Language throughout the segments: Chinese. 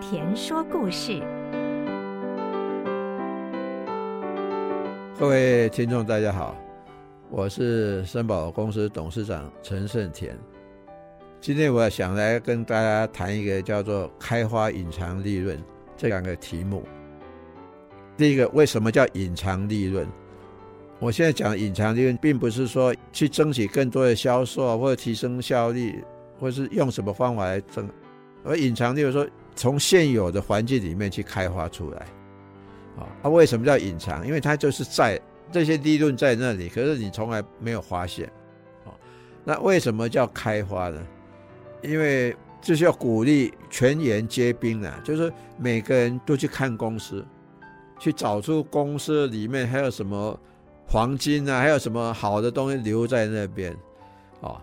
田说故事。各位听众，大家好，我是森宝公司董事长陈胜田。今天我想来跟大家谈一个叫做“开花隐藏利润”这两个题目。第一个，为什么叫隐藏利润？我现在讲隐藏利润，并不是说去争取更多的销售，或者提升效率，或是用什么方法来争。而隐藏利润说，从现有的环境里面去开发出来。啊，啊，为什么叫隐藏？因为它就是在这些利润在那里，可是你从来没有发现。啊，那为什么叫开发呢？因为就是要鼓励全员皆兵啊，就是每个人都去看公司，去找出公司里面还有什么黄金啊，还有什么好的东西留在那边，啊，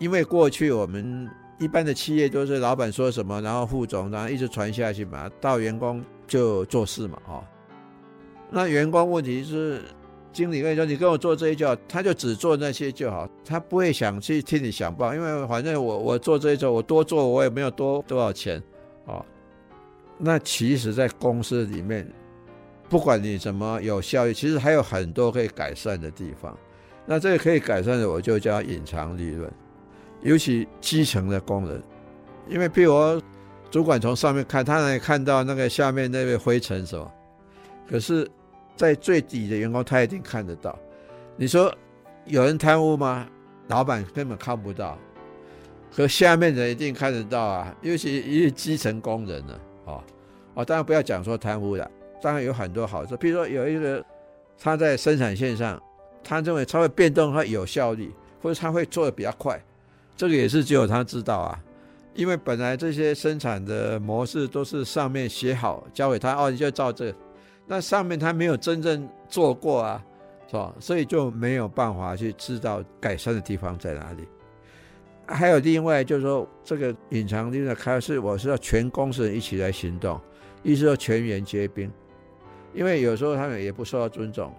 因为过去我们一般的企业都是老板说什么，然后副总，然后一直传下去嘛，到员工就做事嘛，啊，那员工问题是。经理跟你说：“你跟我做这些就好，他就只做那些就好，他不会想去替你想办法，因为反正我我做这一做，我多做我也没有多多少钱，啊。那其实，在公司里面，不管你怎么有效益，其实还有很多可以改善的地方。那这个可以改善的，我就叫隐藏利润，尤其基层的工人，因为譬如主管从上面看，他能看到那个下面那个灰尘什么，可是。”在最底的员工，他一定看得到。你说有人贪污吗？老板根本看不到，可下面人一定看得到啊。尤其一些基层工人呢，哦哦，当然不要讲说贪污了，当然有很多好处。比如说有一个他在生产线上，他认为他会变动，他有效率，或者他会做的比较快，这个也是只有他知道啊。因为本来这些生产的模式都是上面写好交给他，哦，你就照这。那上面他没有真正做过啊，是吧？所以就没有办法去知道改善的地方在哪里。还有另外就是说，这个隐藏利润的开始我是要全公司人一起来行动，意思说全员皆兵，因为有时候他们也不受到尊重。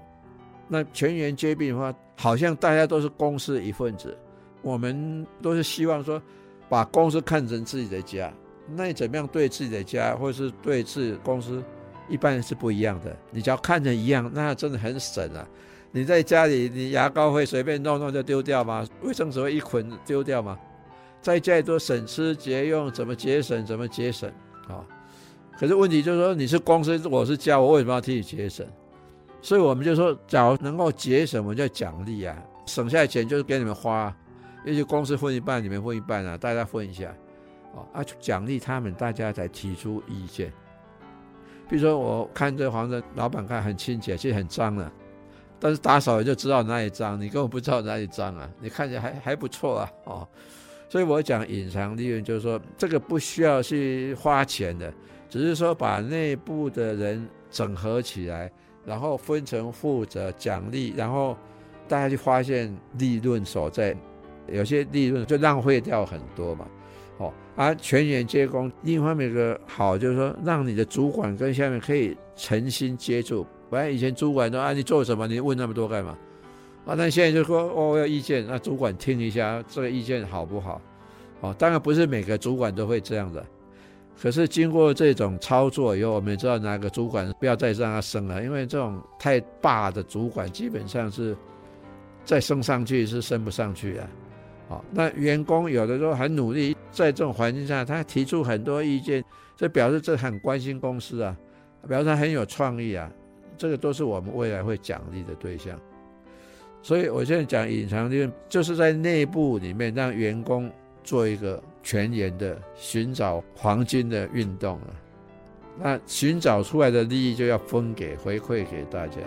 那全员皆兵的话，好像大家都是公司一份子，我们都是希望说把公司看成自己的家。那你怎么样对自己的家，或是对自己公司？一般人是不一样的，你只要看着一样，那真的很省啊！你在家里，你牙膏会随便弄弄就丢掉吗？卫生纸会一捆丢掉吗？在家里都省吃俭用，怎么节省怎么节省啊！可是问题就是说，你是公司，我是家，我为什么要替你节省？所以我们就说，假如能够节省，我们就奖励啊，省下来钱就是给你们花，也许公司分一半，你们分一半啊，大家分一下啊，啊，奖励他们，大家才提出意见。比如说，我看这房子，老板看很清洁，其实很脏了，但是打扫也就知道哪里脏，你根本不知道哪里脏啊，你看起来还还不错啊，哦，所以我讲隐藏利润，就是说这个不需要去花钱的，只是说把内部的人整合起来，然后分成负责奖励，然后大家就发现利润所在，有些利润就浪费掉很多嘛。哦，而全员皆工，另一方面一个好就是说，让你的主管跟下面可以诚心接触。本来以前主管说啊，你做什么？你问那么多干嘛？啊，那现在就说哦，我有意见，那主管听一下，这个意见好不好？哦，当然不是每个主管都会这样的，可是经过这种操作以后，我们知道哪个主管不要再让他升了，因为这种太霸的主管基本上是再升上去是升不上去啊。好，那员工有的时候很努力，在这种环境下，他提出很多意见，这表示这很关心公司啊，表示他很有创意啊，这个都是我们未来会奖励的对象。所以我现在讲隐藏利润，就是在内部里面让员工做一个全员的寻找黄金的运动啊，那寻找出来的利益就要分给回馈给大家。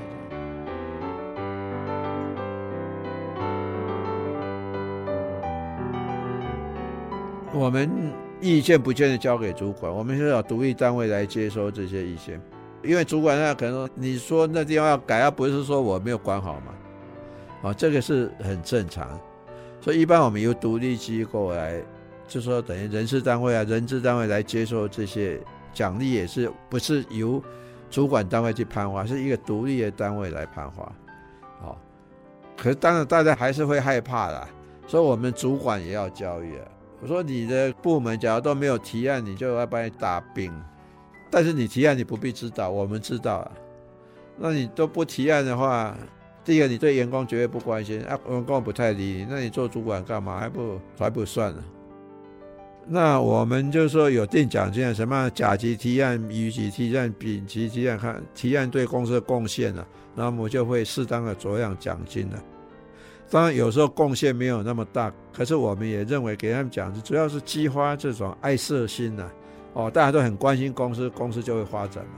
我们意见不见得交给主管，我们是要独立单位来接收这些意见，因为主管那可能，你说那地方要改，而不是说我没有管好嘛，啊，这个是很正常，所以一般我们由独立机构来，就说等于人事单位啊、人资单位来接收这些奖励，也是不是由主管单位去颁发，是一个独立的单位来颁发，啊，可是当然大家还是会害怕的，所以我们主管也要教育啊。我说你的部门假如都没有提案，你就要帮你打兵。但是你提案你不必知道，我们知道啊。那你都不提案的话，第一个你对员工绝对不关心啊，员工不太理你，那你做主管干嘛？还不还不算了。那我们就说有定奖金啊，什么甲级提案、乙级提案、丙级提案，看提案对公司的贡献了，那么就会适当的酌量奖金了。当然有时候贡献没有那么大，可是我们也认为给他们讲，主要是激发这种爱社心呐。哦，大家都很关心公司，公司就会发展嘛。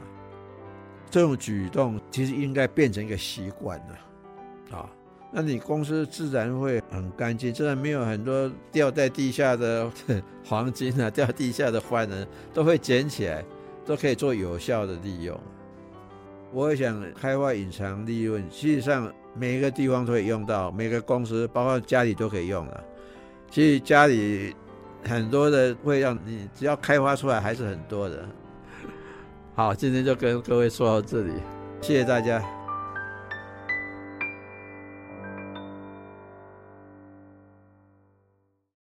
这种举动其实应该变成一个习惯了，啊。那你公司自然会很干净，自然没有很多掉在地下的 黄金啊，掉地下的坏人，都会捡起来，都可以做有效的利用。我想开发隐藏利润，实际上每一个地方都可以用到，每个公司包括家里都可以用了。其实家里很多的会让你只要开发出来还是很多的。好，今天就跟各位说到这里，谢谢大家。